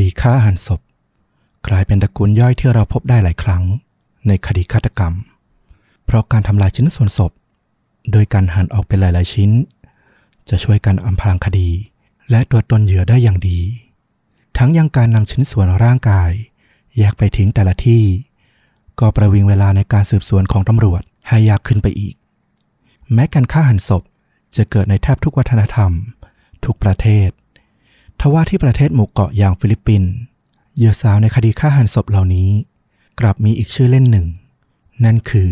ดีฆ่าหันศพ กลายเป็นตระกูลย่อยที่เราพบได้หลายครั้ง ในคดีฆาตกรรม เพราะการทำลายชิ้นส่วนศพ โดยการหั่นออกเป็นหลาย ๆ ชิ้น จะช่วยกันอำพรางคดี และตัวตนเหยื่อได้อย่างดี ทั้งยังการนำชิ้นส่วนร่างกาย แยกไปทิ้งแต่ละที่ ก็ประวิงเวลาในการสืบสวนของตำรวจให้ยากขึ้นไปอีก แม้การฆ่าหันศพจะเกิดในแทบทุกวัฒนธรรม ทุกประเทศ ทว่าที่ประเทศหมู่เกาะอย่างฟิลิปปินส์เหยื่อสาวในคดีฆ่าหั่นศพเหล่านี้ กลับมีอีกชื่อเล่นหนึ่ง นั่นคือ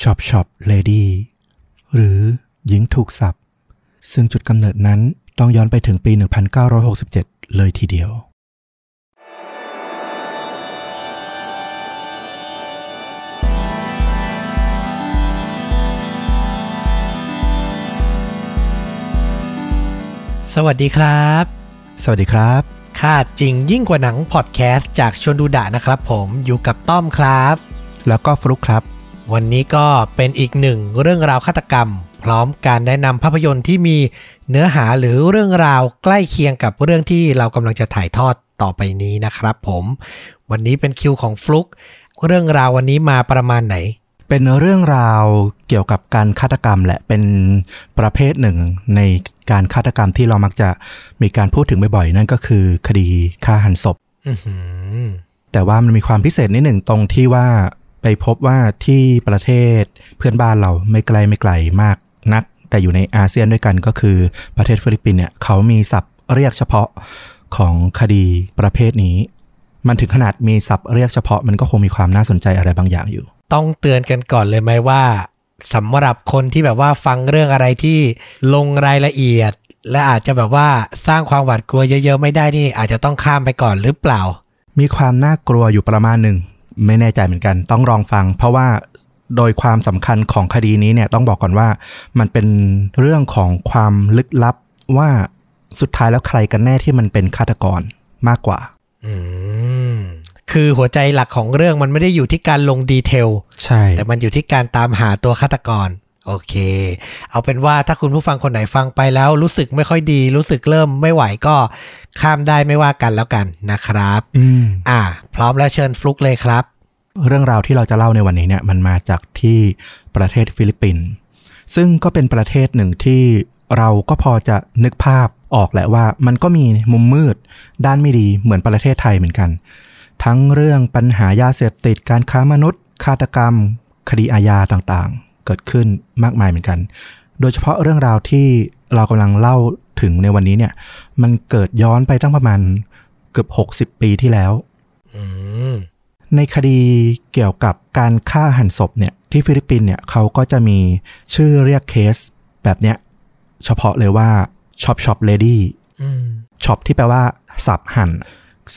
chop chop lady หรือหญิงถูกสับ ซึ่งจุดกำเนิดนั้นต้องย้อนไปถึงปี 1967 เลยทีเดียว สวัสดีครับ สวัสดีครับค่าจริงยิ่งกว่าหนังพอดแคสต์จากชวนดูดะนะครับผมอยู่กับต้อมครับ แล้วก็ฟลุกครับ วันนี้ก็เป็นอีกหนึ่งเรื่องราวฆาตกรรม พร้อมการแนะนำภาพยนตร์ที่มีเนื้อหาหรือเรื่องราวใกล้เคียงกับเรื่องที่เรากำลังจะถ่ายทอดต่อไปนี้นะครับผม วันนี้เป็นคิวของฟลุกเรื่องราววันนี้มาประมาณไหน เป็นเรื่องราวเกี่ยวกับการฆาตกรรมแหละเป็นประเภทหนึ่งในการฆาตกรรมที่เรามักจะมีการพูดถึงบ่อยๆ นั่นก็คือคดีฆ่าหันศพอือหือแต่ว่ามันมีความพิเศษนิดหนึ่งตรงที่ว่าไปพบว่าที่ประเทศเพื่อนบ้านเราไม่ไกลไม่ไกลมากนัก แต่อยู่ในอาเซียนด้วยกันก็คือประเทศฟิลิปปินส์เนี่ยเขามีศัพท์เรียกเฉพาะของคดีประเภทนี้ มันถึงขนาดมีศัพท์เรียกเฉพาะมันก็คงมีความน่าสนใจอะไรบางอย่างอยู่ ต้องเตือนกันก่อนเลยไหมว่าสำหรับคนที่แบบว่าฟังเรื่องอะไรที่ลงรายละเอียด และอาจจะแบบว่าสร้างความหวาดกลัวเยอะๆ ไม่ได้นี่ อาจจะต้องข้ามไปก่อนหรือเปล่า มีความน่ากลัวอยู่ประมาณหนึ่งไม่แน่ใจเหมือนกัน ต้องลองฟัง เพราะว่าโดยความสำคัญของคดีนี้เนี่ยต้องบอกก่อนว่า มันเป็นเรื่องของความลึกลับว่าสุดท้ายแล้วใครกันแน่ที่มันเป็นฆาตกรมากกว่า อืม คือหัวใจหลักของเรื่องมันไม่ได้อยู่ที่การลงดีเทลใช่ แต่มันอยู่ที่การตามหาตัวฆาตกร โอเค เอาเป็นว่าถ้าคุณผู้ฟังคนไหนฟังไปแล้วรู้สึกไม่ค่อยดี รู้สึกเริ่มไม่ไหวก็ข้ามได้ไม่ว่ากันแล้วกันนะครับอืมอ่า พร้อมแล้วเชิญฟลุกเลยครับ เรื่องราวที่เราจะเล่าในวันนี้เนี่ยมันมาจากที่ประเทศฟิลิปปินส์ซึ่งก็เป็นประเทศหนึ่งที่เราก็พอจะนึกภาพออกแหละว่ามันก็มีมุมมืดด้านไม่ดีเหมือนประเทศไทยเหมือนกัน ทั้งเรื่องปัญหายาเสพติดการค้ามนุษย์ ฆาตกรรม คดีอาญาต่างๆ เกิดขึ้นมากมายเหมือนกัน โดยเฉพาะเรื่องราวที่เรากำลังเล่าถึงในวันนี้เนี่ย มันเกิดย้อนไปตั้งประมาณเกือบ 60 ปีที่แล้วอืมในคดีเกี่ยวกับการฆ่าหันศพเนี่ยที่ฟิลิปปินส์เนี่ยเขาก็จะมีชื่อเรียกเคสแบบเนี้ยเฉพาะเลยว่า chop chop lady อืม chop ที่แปลว่าสับหั่น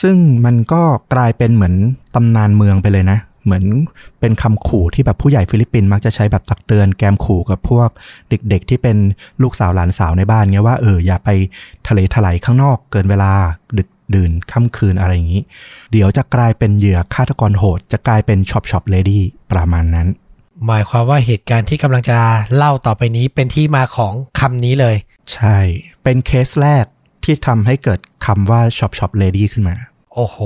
ซึ่งมันก็กลายเป็นเหมือนตำนานเมืองไปเลยนะ เหมือนเป็นคำขู่ที่แบบผู้ใหญ่ฟิลิปปินส์มักจะใช้แบบตักเตือนแกมขู่กับพวกเด็กๆ ที่เป็นลูกสาวหลานสาวในบ้านเงี้ยว่าเอออย่าไปทะเลถลายข้างนอกเกินเวลาดึกดื่นค่ำคืนอะไรอย่างนี้ เดี๋ยวจะกลายเป็นเหยื่อฆาตกรโหด จะกลายเป็น chop chop ladyประมาณนั้น หมายความว่าเหตุการณ์ที่กำลังจะเล่าต่อไปนี้เป็นที่มาของคำนี้เลย ใช่ เป็นเคสแรก ที่ทำให้เกิดคำว่า chop chop lady ขึ้นมา โอ้โห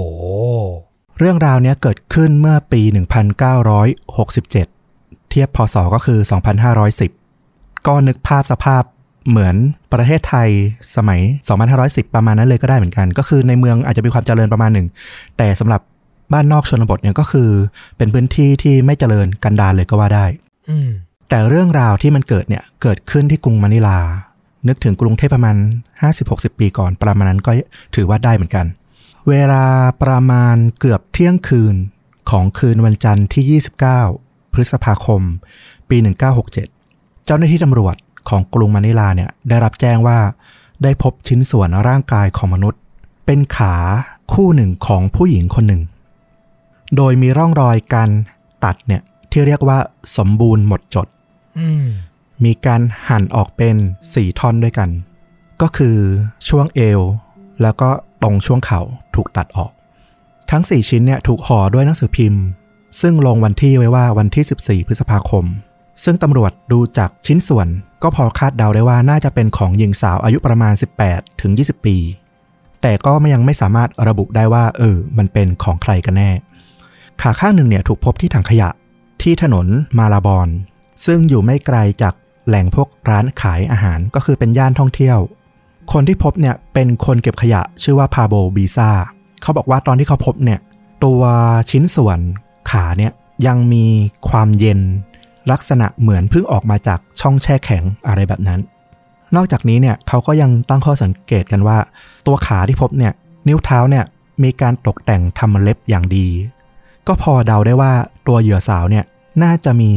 เรื่องราวเนี้ยเกิดขึ้นเมื่อปี 1967 เทียบพศก็คือ 2510 ก็นึกภาพสภาพเหมือนประเทศไทยสมัย 2510 ประมาณนั้นเลยก็ได้เหมือนกัน ก็คือในเมืองอาจจะมีความเจริญประมาณหนึ่ง แต่สำหรับบ้านนอกชนบทเนี่ยก็คือ เป็นพื้นที่ที่ไม่เจริญกันดารเลยก็ว่าได้อืมแต่เรื่องราวที่มันเกิดเนี่ยเกิดขึ้นที่กรุงมะนิลา นึกถึงกรุงเทพประมาณ 50-60 ปีก่อน ประมาณนั้นก็ถือว่าได้เหมือนกัน เวลาประมาณเกือบเที่ยงคืนของคืนวันจันทร์ที่ 29 พฤษภาคม ปี 1967 เจ้าหน้าที่ตำรวจของกรุงมะนิลาเนี่ยได้รับแจ้งว่า ได้พบชิ้นส่วนร่างกายของมนุษย์ เป็นขาคู่หนึ่งของผู้หญิงคนหนึ่ง โดยมีร่องรอยการตัดเนี่ยที่เรียกว่าสมบูรณ์หมดจด มีการหั่นออกเป็น 4 ท่อนด้วยกัน ก็คือช่วงเอว แล้วก็ตรงช่วงเข่าถูกตัดออก ทั้ง 4 ชิ้นเนี่ยถูกห่อด้วยหนังสือพิมพ์ ซึ่งลงวันที่ไว้ว่าวันที่ 14 พฤษภาคม ซึ่งตำรวจดูจากชิ้นส่วน ก็พอคาดเดาได้ว่าน่าจะเป็นของหญิงสาวอายุประมาณ 18 ถึง 20 ปี แต่ก็ยังไม่สามารถระบุได้ว่าเออมันเป็นของใครกันแน่ ขาข้างหนึ่งเนี่ยถูกพบที่ถังขยะที่ถนนมาลาบอนซึ่งอยู่ไม่ไกลจาก แหล่งพวกร้านขายอาหารก็คือเป็นย่านท่องเที่ยว คนที่พบเนี่ยเป็นคนเก็บขยะชื่อว่าพาโบบีซาเขาบอกว่าตอนที่เขาพบเนี่ยตัวชิ้นส่วนขาเนี่ยยังมีความเย็น ลักษณะเหมือนเพิ่งออกมาจากช่องแช่แข็งอะไรแบบนั้น นอกจากนี้เนี่ยเขาก็ยังตั้งข้อสังเกตกันว่า ตัวขาที่พบเนี่ยนิ้วเท้าเนี่ยมีการตกแต่งทำเล็บอย่างดี ก็พอเดาได้ว่าตัวเหยื่อสาวเนี่ยน่าจะมี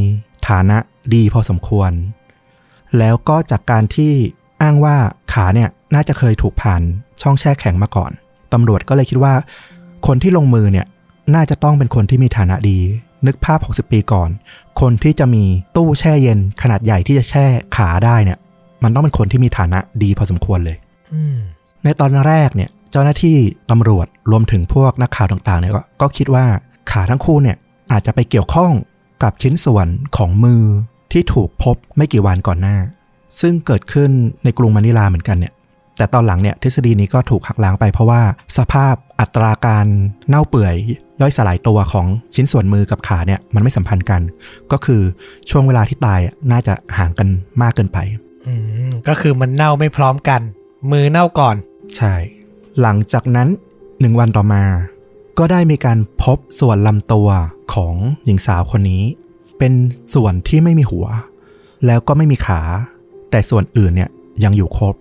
ฐานะดีพอสมควร แล้วก็จากการที่อ้างว่าขาเนี่ยน่าจะเคยถูกผ่านช่องแช่แข็งมาก่อนตำรวจก็เลยคิดว่า คนที่ลงมือเนี่ยน่าจะต้องเป็นคนที่มีฐานะดี นึกภาพ 60 ปีก่อน คนที่จะมีตู้แช่เย็นขนาดใหญ่ที่จะแช่ขาได้เนี่ย มันต้องเป็นคนที่มีฐานะดีพอสมควรเลยอืมในตอนแรกเนี่ย เจ้าหน้าที่ตำรวจรวมถึงพวกนักข่าวต่างๆเนี่ยก็ก็คิดว่าขาทั้งคู่เนี่ยอาจจะไปเกี่ยวข้องกับชิ้นส่วนของมือ ที่ถูกพบไม่กี่วันก่อนหน้า ซึ่งเกิดขึ้นในกรุงมะนิลาเหมือนกันเนี่ยแต่ตอนหลังเนี่ยทฤษฎีนี้ก็ถูกหักล้างไปเพราะว่าสภาพอัตราการเน่าเปื่อย ย่อยสลายตัวของชิ้นส่วนมือกับขาเนี่ยมันไม่สัมพันธ์กัน ก็คือช่วงเวลาที่ตายอะน่าจะห่างกันมากเกินไปอืมก็คือมันเน่าไม่พร้อมกัน มือเน่าก่อน ใช่ หลังจากนั้นหนึ่งวันต่อมา ก็ได้มีการพบส่วนลำตัวของหญิงสาวคนนี้ เป็นส่วนที่ไม่มีหัว แล้วก็ไม่มีขา แต่ส่วนอื่นเนี่ยยังอยู่ครบ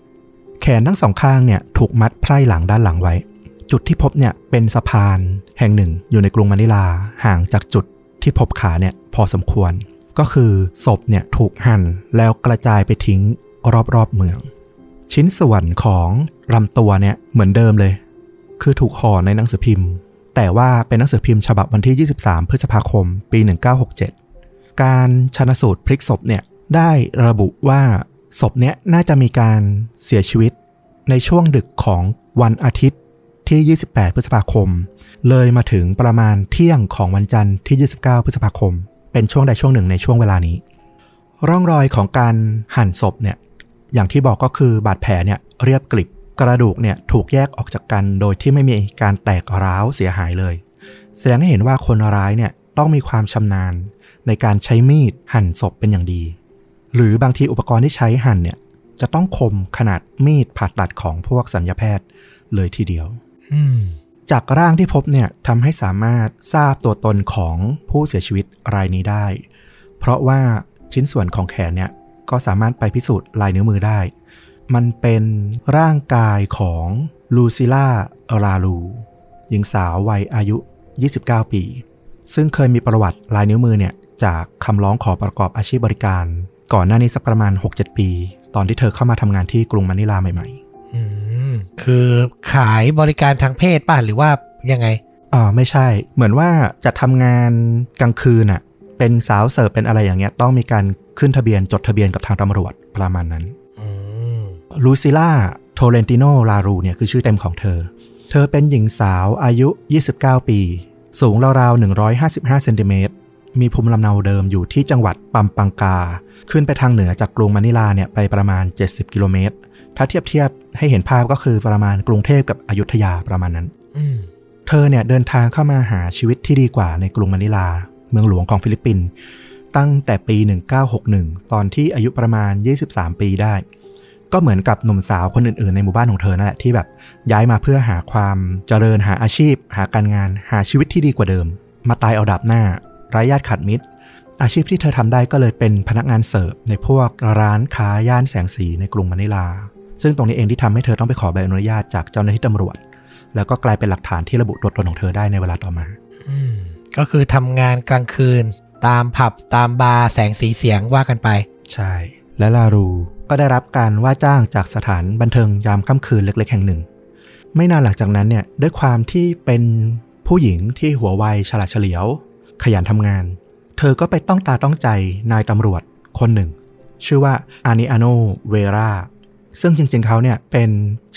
แขนทั้งสองข้างเนี่ยถูกมัดไพร่หลังด้านหลังไว้ จุดที่พบเนี่ยเป็นสะพานแห่งหนึ่งอยู่ในกรุงมะนิลาห่างจากจุดที่พบขาเนี่ยพอสมควร ก็คือศพเนี่ยถูกหั่นแล้วกระจายไปทิ้งรอบๆเมือง ชิ้นส่วนของลำตัวเนี่ยเหมือนเดิมเลย คือถูกห่อในหนังสือพิมพ์ แต่ว่าเป็นหนังสือพิมพ์ฉบับวันที่ 23 พฤษภาคม ปี 1967 การชนสูตรพลิกศพเนี่ยได้ระบุว่าศพเนี่ยน่าจะมีการเสียชีวิต ในช่วงดึกของวันอาทิตย์ที่ 28 พฤษภาคม เลยมาถึงประมาณเที่ยงของวันจันทร์ที่ 29 พฤษภาคม เป็นช่วงใดช่วงหนึ่งในช่วงเวลานี้ ร่องรอยของการหั่นศพเนี่ยอย่างที่บอกก็คือบาดแผลเนี่ยเรียบกริบกระดูกเนี่ยถูกแยกออกจากกันโดยที่ไม่มีการแตกร้าวเสียหายเลย แสดงให้เห็นว่าคนร้ายเนี่ยต้องมีความชำนาญ ในการใช้มีดหั่นศพเป็นอย่างดี หรือบางทีอุปกรณ์ที่ใช้หั่นเนี่ยจะต้องคมขนาดมีดผ่าตัดของพวกสัญญาแพทย์เลยทีเดียวอืมจากร่างที่พบเนี่ยทำให้สามารถทราบตัวตนของผู้เสียชีวิตรายนี้ได้ เพราะว่าชิ้นส่วนของแขนเนี่ยก็สามารถไปพิสูจน์ลายนิ้วมือได้ มันเป็นร่างกายของลูซิล่าราลูหญิงสาววัยอายุ 29 ปี ซึ่งเคยมีประวัติลายนิ้วมือเนี่ย จากคำร้องขอประกอบอาชีพบริการ ก่อนหน้านี้สักประมาณ 6-7 ปี ตอนที่เธอเข้ามาทำงานที่กรุงมะนิลาใหม่ๆอืมคือขายบริการทางเพศป่ะหรือว่ายังไงอ่าไม่ใช่ เหมือนว่าจะทำงานกลางคืนอะเป็นสาวเสิร์ฟเป็นอะไรอย่างเงี้ย ต้องมีการขึ้นทะเบียนจดทะเบียนกับทางตำรวจประมาณนั้นอืมลูซิล่าโทเลนติโนลาลูเนี่ยคือชื่อเต็มของเธอ เธอเป็นหญิงสาวอายุ 29 ปี สูงราวๆ 155 เซนติเมตร มีภูมิลำเนาเดิมอยู่ที่จังหวัดปัมปังกา ขึ้นไปทางเหนือจากกรุงมะนิลาเนี่ยไปประมาณ 70 กิโลเมตร ถ้าเทียบเทียบให้เห็นภาพก็คือประมาณกรุงเทพกับอยุธยาประมาณนั้นอืมเธอเนี่ยเดินทางเข้ามาหาชีวิตที่ดีกว่าในกรุงมะนิลา เมืองหลวงของฟิลิปปินส์ตั้งแต่ปี 1961 ตอนที่อายุประมาณ 23 ปีได้ ก็เหมือนกับหนุ่มสาวคนอื่นๆ ในหมู่บ้านของเธอนั่นแหละที่แบบย้ายมาเพื่อหาความเจริญหาอาชีพ หาการงานหาชีวิตที่ดีกว่าเดิม มาตายเอาดาบหน้า ไร้ญาติขัดมิตร อาชีพที่เธอทำได้ก็เลยเป็นพนักงานเสิร์ฟในพวกร้านค้าย่านแสงสีในกรุงมะนิลา ซึ่งตรงนี้เองที่ทำให้เธอต้องไปขอใบอนุญาตจากเจ้าหน้าที่ตำรวจ แล้วก็กลายเป็นหลักฐานที่ระบุตัวตนของเธอได้ในเวลาต่อมาอืมก็คือทำงานกลางคืน ตามผับตามบาร์แสงสีเสียงว่ากันไป ใช่ และลารูก็ได้รับการว่าจ้างจากสถานบันเทิงยามค่ำคืนเล็ก ๆ แห่งหนึ่ง ไม่นานหลังจากนั้นเนี่ยด้วยความที่เป็นผู้หญิงที่หัวไวฉลาดเฉลียว ขยันทำงาน เธอก็ไปต้องตาต้องใจนายตำรวจคนหนึ่ง ชื่อว่าอานิอาโนเวราซึ่งจริงๆเขาเนี่ยเป็น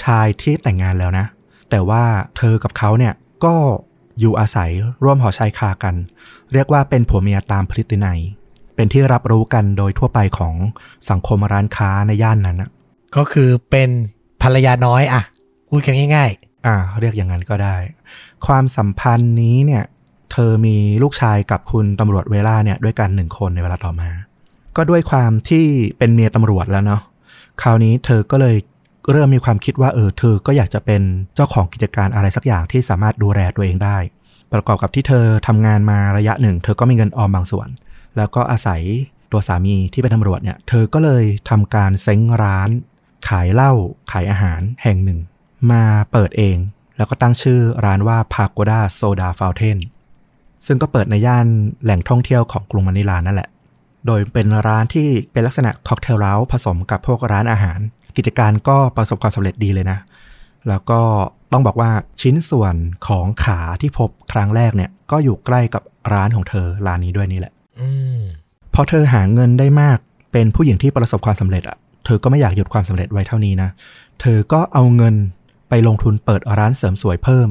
ชายที่แต่งงานแล้วนะ แต่ว่าเธอกับเขาเนี่ยก็อยู่อาศัยร่วมหอชายคากัน เรียกว่าเป็นผัวเมียตามพฤตินัย เป็นที่รับรู้กันโดยทั่วไปของสังคมร้านค้าในย่านนั้นนะก็คือเป็นภรรยาน้อยอะพูดกันง่ายอ่า เรียกอย่างนั้นก็ได้ ความสัมพันธ์นี้เนี่ย เธอมีลูกชายกับคุณตำรวจเวล่าเนี่ยด้วยกันหนึ่งคนในเวลาต่อมา ก็ด้วยความที่เป็นเมียตำรวจแล้วเนาะคราวนี้เธอก็เลยเริ่มมีความคิดว่าเออเธอก็อยากจะเป็นเจ้าของกิจการอะไรสักอย่างที่สามารถดูแลตัวเองได้ ประกอบกับที่เธอทำงานมาระยะหนึ่ง เธอก็มีเงินออมบางส่วน แล้วก็อาศัยตัวสามีที่เป็นตำรวจเนี่ย เธอก็เลยทำการเซ้งร้าน ขายเหล้าขายอาหารแห่งหนึ่ง มาเปิดเอง แล้วก็ตั้งชื่อร้านว่า Pagoda Soda Fountain ซึ่งก็เปิดในย่านแหล่งท่องเที่ยวของกรุงมะนิลานั่นแหละ โดยเป็นร้านที่เป็นลักษณะค็อกเทลเล้าผสมกับพวกร้านอาหาร กิจการก็ประสบความสำเร็จดีเลยนะ แล้วก็ต้องบอกว่าชิ้นส่วนของขาที่พบครั้งแรกเนี่ย ก็อยู่ใกล้กับร้านของเธอร้านนี้ด้วยนี่แหละอืมพอเธอหาเงินได้มากเป็นผู้หญิงที่ประสบความสำเร็จอะเธอก็ไม่อยากหยุดความสำเร็จไว้เท่านี้นะ เธอก็เอาเงินไปลงทุนเปิดร้านเสริมสวยเพิ่ม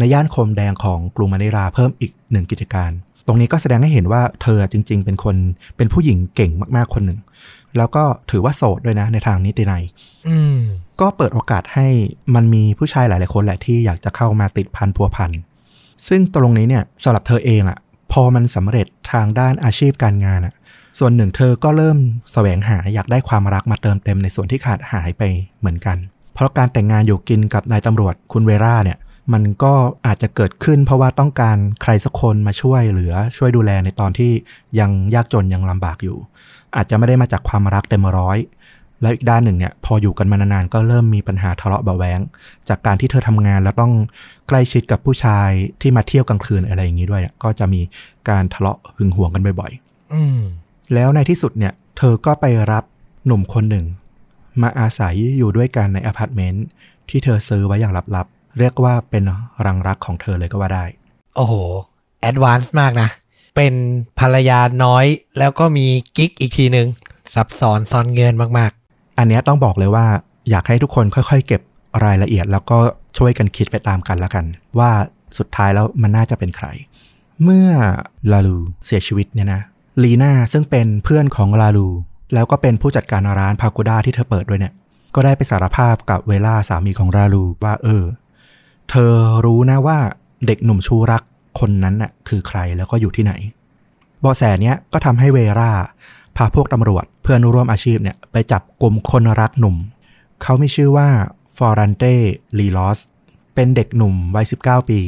ในย่านโคมแดงของกรุงมะนิลาเพิ่มอีกหนึ่งกิจการ ตรงนี้ก็แสดงให้เห็นว่าเธอจริง ๆ เป็นคนเป็นผู้หญิงเก่งมากๆคนหนึ่ง แล้วก็ถือว่าโสดด้วยนะในทางนิตินัยอืมก็เปิดโอกาสให้มันมีผู้ชายหลายๆคนแหละที่อยากจะเข้ามาติดพันพัวพันซึ่งตรงนี้เนี่ยสำหรับเธอเองอะพอมันสำเร็จทางด้านอาชีพการงานอะส่วนหนึ่งเธอก็เริ่มแสวงหาอยากได้ความรักมาเติมเต็มในส่วนที่ขาดหายไปเหมือนกัน เพราะการแต่งงานอยู่กินกับนายตำรวจคุณเวราเนี่ย มันก็อาจจะเกิดขึ้น เพราะว่าต้องการใครสักคนมาช่วยเหลือช่วยดูแลในตอนที่ยังยากจนยังลำบากอยู่ อาจจะไม่ได้มาจากความรักเต็มร้อย แล้วอีกด้านหนึ่งเนี่ยพออยู่กันมานานๆก็เริ่มมีปัญหาทะเลาะเบาะแวงจากการที่เธอทำงานแล้วต้องใกล้ชิดกับผู้ชายที่มาเที่ยวกลางคืนอะไรอย่างนี้ด้วยเนี่ยก็จะมีการทะเลาะหึงหวงกันบ่อยอืมๆแล้วในที่สุดเนี่ย เธอก็ไปรับหนุ่มคนหนึ่ง มาอาศัยอยู่ด้วยกันในอพาร์ตเมนต์ที่เธอซื้อไว้อย่างลับๆ เรียกว่าเป็นรังรักของเธอเลยก็ว่าได้ โอ้โห advance มากนะ เป็นภรรยาน้อยแล้วก็มีกิ๊กอีกทีหนึ่งซับซ้อนซ่อนเงื่อนมากอันเนี้ยต้องบอกเลยว่าอยากให้ทุกคนค่อยๆ เก็บรายละเอียด แล้วก็ช่วยกันคิดไปตามกันละกัน ว่าสุดท้ายแล้วมันน่าจะเป็นใคร เมื่อลาลูเสียชีวิตเนี่ยนะลีน่าซึ่งเป็นเพื่อนของลาลูแล้วก็เป็นผู้จัดการร้านพากูด้าที่เธอเปิดด้วยเนี่ย ก็ได้ไปสารภาพกับเวล่าสามีของลาลูว่าเออ เธอรู้นะว่าเด็กหนุ่มชูรักคนนั้นน่ะคือใครแล้วก็อยู่ที่ไหนเบาะแสเนี้ยก็ทำให้เวรา พาพวกตำรวจเพื่อนร่วมอาชีพเนี่ยไปจับกลุ่มคนรักหนุ่ม เขาไมีชื่อว่าฟอรันเต้ลีลอสเป็นเด็กหนุ่มวัย 19 ปี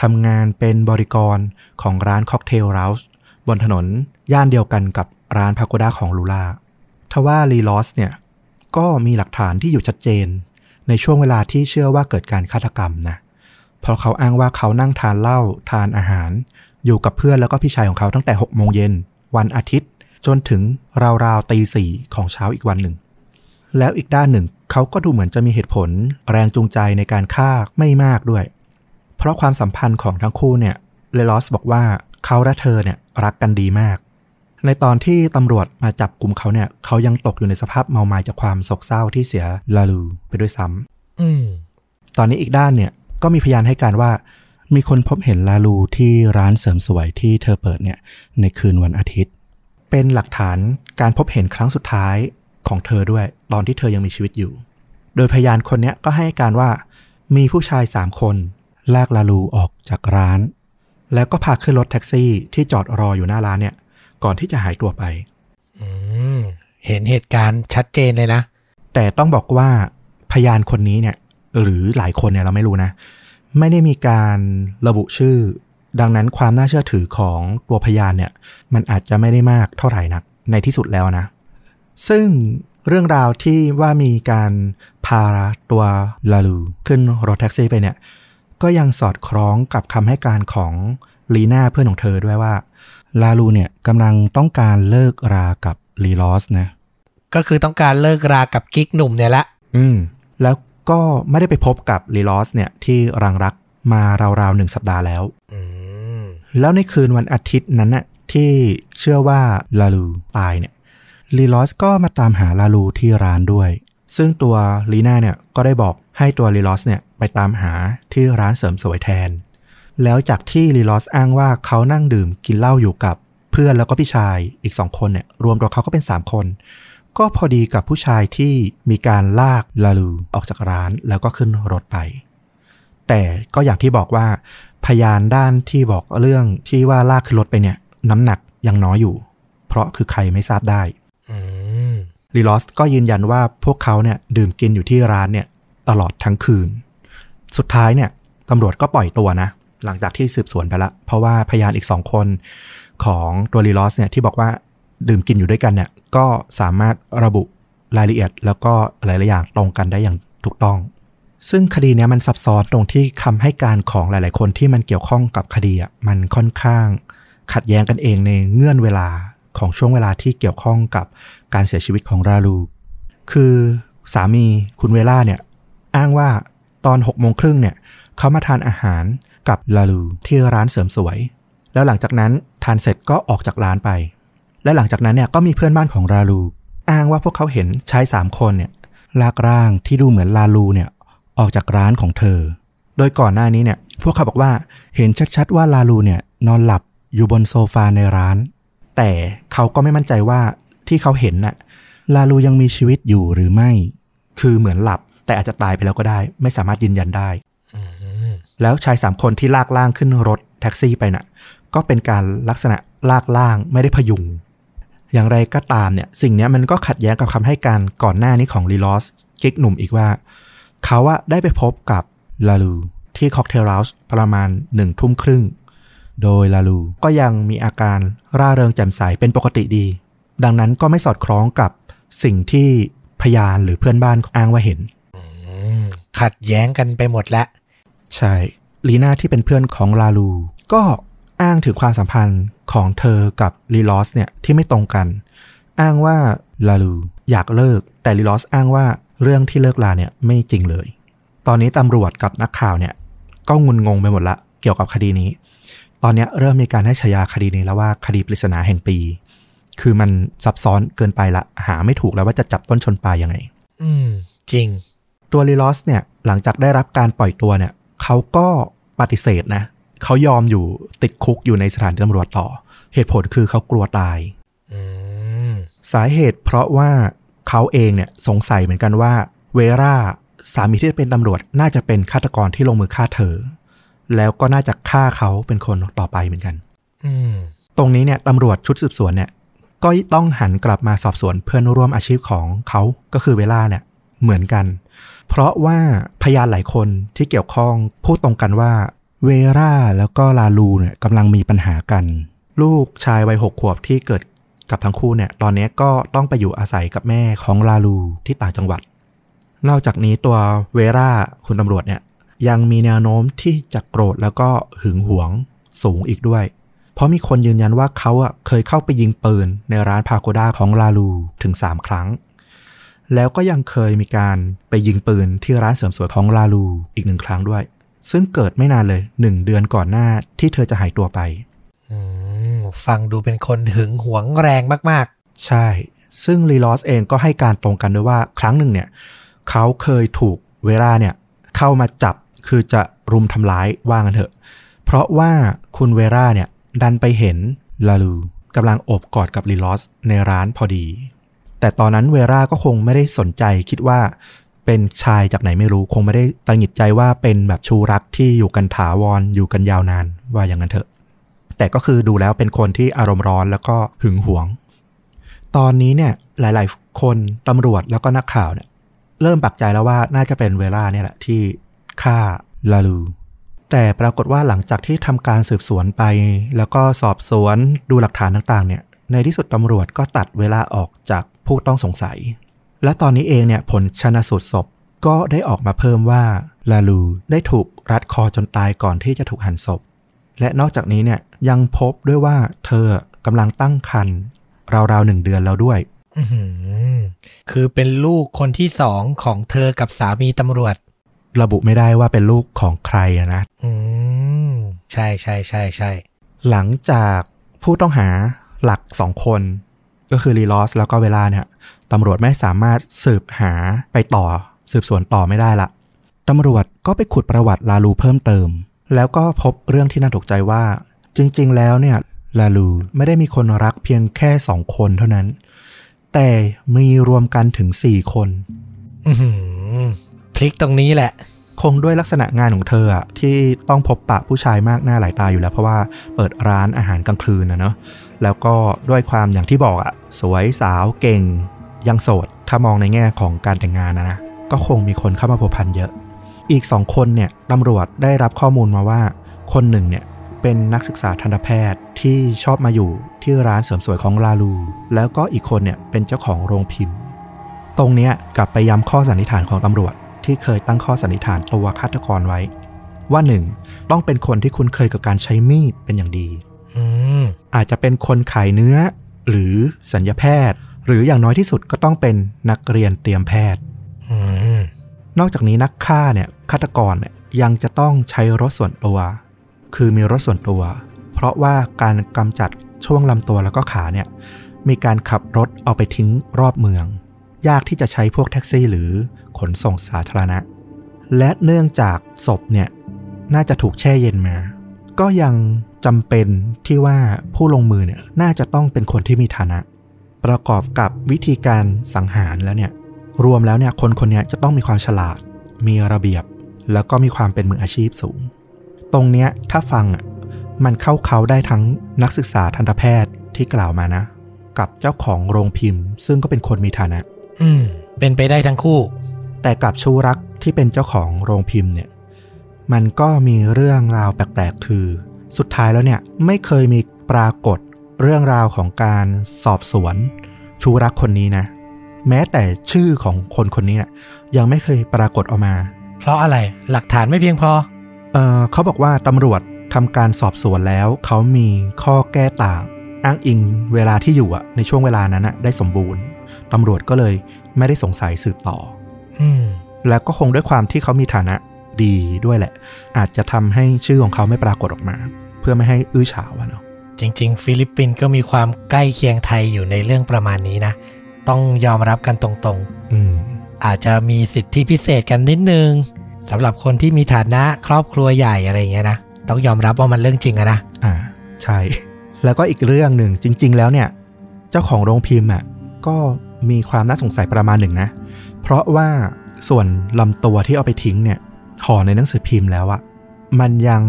ทำงานเป็นบริกรของร้านค็อกเทลราส์บนถนนย่านเดียวกันกับร้านพาโกด้าของลูล่าทว่าลีลอสเนี่ยก็มีหลักฐานที่อยู่ชัดเจน ในช่วงเวลาที่เชื่อว่าเกิดการฆาตกรรมนะ เพราะเขาอ้างว่าเขานั่งทานเหล้าทานอาหาร อยู่กับเพื่อนแล้วก็พี่ชายของเขาตั้งแต่6โมงเย็นวันอาทิตย์ จนถึงราวๆตีสี่ของเช้าอีกวันหนึ่ง แล้วอีกด้านหนึ่ง เขาก็ดูเหมือนจะมีเหตุผล แรงจูงใจในการฆ่าไม่มากด้วย เพราะความสัมพันธ์ของทั้งคู่เนี่ยเลลอสบอกว่าเขาและเธอเนี่ยรักกันดีมาก ในตอนที่ตำรวจมาจับกลุ่มเขาเนี่ย เขายังตกอยู่ในสภาพเมาไม้จากความโศกเศร้าที่เสียลาลูไปด้วยซ้ำๆอืมตอนนี้อีกด้านเนี่ย ก็มีพยานให้การว่า มีคนพบเห็นลาลูที่ร้านเสริมสวยที่เธอเปิดเนี่ยในคืนวันอาทิตย์ เป็นหลักฐานการพบเห็นครั้งสุดท้ายของเธอด้วย ตอนที่เธอยังมีชีวิตอยู่ โดยพยานคนเนี้ยก็ให้การว่ามีผู้ชายสามคนลากลาลูออกจากร้าน แล้วก็พาขึ้นรถแท็กซี่ที่จอดรออยู่หน้าร้านเนี่ย ก่อนที่จะหายตัวไปอืมเห็นเหตุการณ์ชัดเจนเลยนะ แต่ต้องบอกว่าพยานคนนี้เนี่ย หรือหลายคนเนี่ยเราไม่รู้นะ ไม่ได้มีการระบุชื่อ ดังนั้นความน่าเชื่อถือของตัวพยานเนี่ย มันอาจจะไม่ได้มากเท่าไหร่นักในที่สุดแล้วนะ ซึ่งเรื่องราวที่ว่ามีการพาตัวลาลูขึ้นรถแท็กซี่ไปเนี่ย ก็ยังสอดคล้องกับคำให้การของลีน่าเพื่อนของเธอด้วยว่าลาลูเนี่ยกำลังต้องการเลิกรากับลีลอสนะ ก็คือต้องการเลิกรากับกิ๊กหนุ่มเนี่ยละ อืม แล้ว ก็ไม่ได้ไปพบกับลีลอสเนี่ยที่รังรักมาราวๆหนึ่งสัปดาห์แล้วอืมแล้วในคืนวันอาทิตย์นั้นน่ะที่เชื่อว่าลาลูตายเนี่ยลีลอสก็มาตามหาลาลูที่ร้านด้วย ซึ่งตัวลีน่าเนี่ยก็ได้บอกให้ตัวลีลอสเนี่ยไปตามหาที่ร้านเสริมสวยแทน แล้วจากที่ลีลอสอ้างว่าเขานั่งดื่มกินเหล้าอยู่กับเพื่อนแล้วก็พี่ชายอีกสองคนเนี่ยรวมตัวเขาก็เป็นสามคน ก็พอดีกับผู้ชายที่มีการลากลาลูออกจากร้านแล้วก็ขึ้นรถไป แต่ก็อย่างที่บอกว่า พยานด้านที่บอกเรื่องที่ว่าลากขึ้นรถไปเนี่ย น้ำหนักยังน้อยอยู่ เพราะคือใครไม่ทราบได้อืมลีลอสก็ยืนยันว่าพวกเขาเนี่ยดื่มกินอยู่ที่ร้านเนี่ย ตลอดทั้งคืน สุดท้ายเนี่ยตำรวจก็ปล่อยตัวนะ หลังจากที่สืบสวนไปละ เพราะว่าพยานอีกสองคนของตัวลีลอสเนี่ยที่บอกว่า ดื่มกินอยู่ด้วยกันเนี่ยก็สามารถระบุรายละเอียด แล้วก็หลายๆอย่างตรงกันได้อย่างถูกต้อง ซึ่งคดีนี้มันซับซ้อนตรงที่คำให้การของหลาย ๆ คนที่มันเกี่ยวข้องกับคดีอะมันค่อนข้าง ขัดแย้งกันเองในเงื่อนเวลาของช่วงเวลาที่เกี่ยวข้องกับการเสียชีวิตของราลูคือสามีคุณเวล่าเนี่ยอ้างว่าตอนหกโมงครึ่งเนี่ยเขามาทานอาหารกับลาลูที่ร้านเสริมสวย แล้วหลังจากนั้นทานเสร็จก็ออกจากร้านไป และหลังจากนั้นเนี่ยก็มีเพื่อนบ้านของราลู อ้างว่าพวกเขาเห็นชายสามคนเนี่ยลากร่างที่ดูเหมือนลาลูเนี่ยออกจากร้านของเธอ โดยก่อนหน้านี้เนี่ยพวกเขาบอกว่าเห็นชัดๆว่าลาลูเนี่ยนอนหลับอยู่บนโซฟาในร้าน แต่เขาก็ไม่มั่นใจว่าที่เขาเห็นน่ะลาลูยังมีชีวิตอยู่หรือไม่ คือเหมือนหลับแต่อาจจะตายไปแล้วก็ได้ ไม่สามารถยืนยันได้อืมแล้วชายสามคนที่ลากร่างขึ้นรถแท็กซี่ไปน่ะ ก็เป็นการลักษณะลากร่างไม่ได้พยุง อย่างไรก็ตามเนี่ยสิ่งเนี้ยมันก็ขัดแย้งกับคำให้การก่อนหน้านี้ของลีลอสกิ๊กหนุ่มอีกว่า เขาอะได้ไปพบกับลาลูที่ cocktail house ประมาณหนึ่งทุ่มครึ่ง โดยลาลูก็ยังมีอาการร่าเริงแจ่มใสเป็นปกติดี ดังนั้นก็ไม่สอดคล้องกับสิ่งที่พยานหรือเพื่อนบ้านอ้างว่าเห็นอืมขัดแย้งกันไปหมดแล้วใช่ ลีน่าที่เป็นเพื่อนของลาลู ก็ อ้างถึงความสัมพันธ์ของเธอกับลีลอสเนี่ยที่ไม่ตรงกัน อ้างว่าลาลูอยากเลิก แต่ลีลอสอ้างว่าเรื่องที่เลิกลาเนี่ยไม่จริงเลย ตอนนี้ตำรวจกับนักข่าวเนี่ยก็งุนงงไปหมดละเกี่ยวกับคดีนี้ ตอนเนี้ยเริ่มมีการให้ฉายาคดีนี้แล้วว่าคดีปริศนาแห่งปี คือมันซับซ้อนเกินไปละ หาไม่ถูกแล้วว่าจะจับต้นชนปลายยังไง อืม จริง ตัวลีลอสเนี่ยหลังจากได้รับการปล่อยตัวเนี่ยเขาก็ปฏิเสธนะ เขายอมอยู่ติดคุกอยู่ในสถานีตำรวจต่อ เหตุผลคือเขากลัวตายอืมสาเหตุเพราะว่าเขาเองเนี่ยสงสัยเหมือนกันว่า เวราสามีที่เป็นตำรวจน่าจะเป็นฆาตกรที่ลงมือฆ่าเธอ แล้วก็น่าจะฆ่าเขาเป็นคนต่อไปเหมือนกันอืมตรงนี้เนี่ยตำรวจชุดสืบสวนเนี่ย ก็ต้องหันกลับมาสอบสวนเพื่อนร่วมอาชีพของเขาก็คือเวลาเนี่ย เหมือนกัน เพราะว่าพยานหลายคนที่เกี่ยวข้องพูดตรงกันว่า เวราแล้วก็ลาลูเนี่ยกำลังมีปัญหากัน ลูกชายวัยหกขวบที่เกิดกับทั้งคู่เนี่ย ตอนนี้ก็ต้องไปอยู่อาศัยกับแม่ของลาลูที่ต่างจังหวัด นอกจากนี้ตัวเวราคุณตำรวจเนี่ยยังมีแนวโน้มที่จะโกรธแล้วก็หึงหวงสูงอีกด้วย เพราะมีคนยืนยันว่าเขาอะเคยเข้าไปยิงปืนในร้านพาโกด้าของลาลูถึง 3 ครั้ง แล้วก็ยังเคยมีการไปยิงปืนที่ร้านเสริมสวยของลาลูอีกหนึ่งครั้งด้วย ซึ่งเกิดไม่นานเลยหนึ่งเดือนก่อนหน้าที่เธอจะหายตัวไปอืมฟังดูเป็นคนหึงหวงแรงมากใช่ ซึ่งลีลอสเองก็ให้การตรงกันด้วยว่าครั้งหนึ่งเนี่ย เขาเคยถูกเวลาเนี่ย เข้ามาจับคือจะรุมทำร้ายว่างันเถอะ เพราะว่าคุณเวราเนี่ย ดันไปเห็นลาลูกำลังโอบกอดกับลีลอสในร้านพอดี แต่ตอนนั้นเวราก็คงไม่ได้สนใจคิดว่า เป็นชายจากไหนไม่รู้คงไม่ได้ตังหิดใจว่าเป็นแบบชูรักที่อยู่กันถาวรอยู่กันยาวนานว่าอย่างนั้นเถอะ แต่ก็คือดูแล้วเป็นคนที่อารมณ์ร้อนแล้วก็หึงหวง ตอนนี้เนี่ยหลาย ๆ คนตำรวจแล้วก็นักข่าวเนี่ย เริ่มปักใจแล้วว่าน่าจะเป็นเวลาเนี่ยแหละที่ฆ่าลาลู แต่ปรากฏว่าหลังจากที่ทำการสืบสวนไป แล้วก็สอบสวนดูหลักฐานต่าง ๆ เนี่ยในที่สุดตำรวจก็ตัดเวลาออกจากผู้ต้องสงสัย และตอนนี้เองเนี่ยผลชนะสูตรศพก็ได้ออกมาเพิ่มว่าลาลูได้ถูกรัดคอจนตายก่อนที่จะถูกหั่นศพ และนอกจากนี้เนี่ยยังพบด้วยว่าเธอกำลังตั้งครรภ์ราวๆหนึ่งเดือนแล้วด้วยๆอื้อหือคือเป็นลูกคนที่สองของเธอกับสามีตำรวจ ระบุไม่ได้ว่าเป็นลูกของใครอะนะ อืม ใช่ใช่ใช่ใช่หลังจากผู้ต้องหาหลักสองคน ก็คือรีลอสแล้วก็เวลาเนี่ย ตำรวจไม่สามารถสืบหาไปต่อ สืบสวนต่อไม่ได้ละตำรวจก็ไปขุดประวัติลาลูเพิ่มเติม แล้วก็พบเรื่องที่น่าตกใจว่า จริง ๆ แล้วเนี่ยลาลูไม่ได้มีคนรักเพียงแค่สองคนเท่านั้น แต่มีรวมกันถึงสี่คนอือหือพลิกตรงนี้แหละ คงด้วยลักษณะงานของเธออะที่ต้องพบปะผู้ชายมากหน้าหลายตาอยู่แล้ว เพราะว่าเปิดร้านอาหารกลางคืนนะเนาะแล้วก็ด้วยความอย่างที่บอกอะสวยสาวเก่ง ยังโสด ถ้ามองในแง่ของการแต่งงานนะนะ ก็คงมีคนเข้ามาผัวพันเยอะ อีกสองคนเนี่ยตำรวจได้รับข้อมูลมาว่า คนหนึ่งเนี่ยเป็นนักศึกษาทันตแพทย์ที่ชอบมาอยู่ที่ร้านเสริมสวยของลาลู แล้วก็อีกคนเนี่ยเป็นเจ้าของโรงพิมพ์ ตรงเนี้ยกลับไปย้ำข้อสันนิษฐานของตำรวจ ที่เคยตั้งข้อสันนิษฐานตัวฆาตกรไว้ ว่าหนึ่งต้องเป็นคนที่คุ้นเคยกับการใช้มีดเป็นอย่างดีอืมอาจจะเป็นคนขายเนื้อ หรือสัญญาแพทย์ หรืออย่างน้อยที่สุดก็ต้องเป็นนักเรียนเตรียมแพทย์อืมนอกจากนี้นักฆ่าเนี่ยฆาตกรเนี่ยยังจะต้องใช้รถส่วนตัว คือมีรถส่วนตัว เพราะว่าการกำจัดช่วงลำตัวแล้วก็ขาเนี่ยมีการขับรถเอาไปทิ้งรอบเมือง ยากที่จะใช้พวกแท็กซี่หรือขนส่งสาธารณะ และเนื่องจากศพเนี่ยน่าจะถูกแช่เย็นมา ก็ยังจำเป็นที่ว่าผู้ลงมือเนี่ยน่าจะต้องเป็นคนที่มีฐานะ ประกอบกับวิธีการสังหารแล้วเนี่ย รวมแล้วเนี่ยคนคนนี้จะต้องมีความฉลาด มีระเบียบ แล้วก็มีความเป็นมืออาชีพสูง ตรงเนี้ยถ้าฟังอะมันเข้าเขาได้ทั้งนักศึกษาทันตแพทย์ที่กล่าวมานะ กับเจ้าของโรงพิมพ์ ซึ่งก็เป็นคนมีฐานะ อืม เป็นไปได้ทั้งคู่ แต่กับชูรักที่เป็นเจ้าของโรงพิมพ์เนี่ย มันก็มีเรื่องราวแปลกๆ คือ สุดท้ายแล้วเนี่ยไม่เคยมีปรากฏ เรื่องราวของการสอบสวนชูรักคนนี้นะ แม้แต่ชื่อของคนคนนี้นะยังไม่เคยปรากฏออกมา เพราะอะไรหลักฐานไม่เพียงพอเออเขาบอกว่าตำรวจทำการสอบสวนแล้ว เขามีข้อแก้ต่างอ้างอิงเวลาที่อยู่อะในช่วงเวลานั้นอะได้สมบูรณ์ตำรวจก็เลยไม่ได้สงสัยสืบต่อ อืมแล้วก็คงด้วยความที่เขามีฐานะดีด้วยแหละ อาจจะทำให้ชื่อของเขาไม่ปรากฏออกมา เพื่อไม่ให้อื้อฉาวอะเนาะ จริง ๆ ฟิลิปปินส์ก็มีความใกล้เคียงไทยอยู่ในเรื่องประมาณนี้นะ ต้องยอมรับกันตรงอืมๆอาจจะมีสิทธิพิเศษกันนิดนึงสำหรับคนที่มีฐานะครอบครัวใหญ่อะไรอย่างเงี้ยนะต้องยอมรับว่ามันเรื่องจริงอะนะอ่าใช่ แล้วก็อีกเรื่องหนึ่งจริง ๆ แล้วเนี่ย เจ้าของโรงพิมพ์อะก็มีความน่าสงสัยประมาณหนึ่งนะ เพราะว่าส่วนลำตัวที่เอาไปทิ้งเนี่ยห่อในหนังสือพิมพ์แล้วอะ มันยัง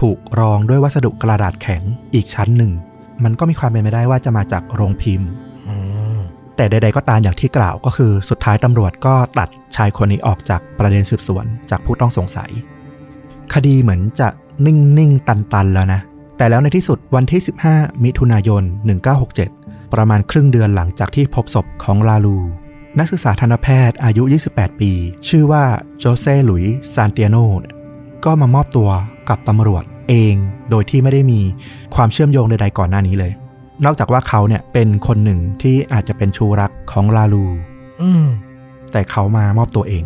ถูกรองด้วยวัสดุกระดาษแข็งอีกชั้นหนึ่ง มันก็มีความเป็นไปได้ว่าจะมาจากโรงพิมพ์อืมแต่ใด ๆ ก็ตามอย่างที่กล่าวก็คือสุดท้ายตำรวจก็ตัดชายคนนี้ออกจากประเด็นสืบสวนจากผู้ต้องสงสัย คดีเหมือนจะนิ่ง ๆ ตัน ๆ แล้วนะ แต่แล้วในที่สุดวันที่ 15 มิถุนายน 1967 ประมาณครึ่งเดือนหลังจากที่พบศพของลาลู นักศึกษาทันตแพทย์อายุ 28 ปี ชื่อว่าโจเซ่หลุยส์ซานเตียโนเนี่ย ก็มามอบตัวกับตำรวจเองโดยที่ไม่ได้มีความเชื่อมโยงใดๆก่อนหน้านี้เลย นอกจากว่าเขาเนี่ยเป็นคนหนึ่งที่อาจจะเป็นชูรักของลาลูอืมแต่เขามามอบตัวเอง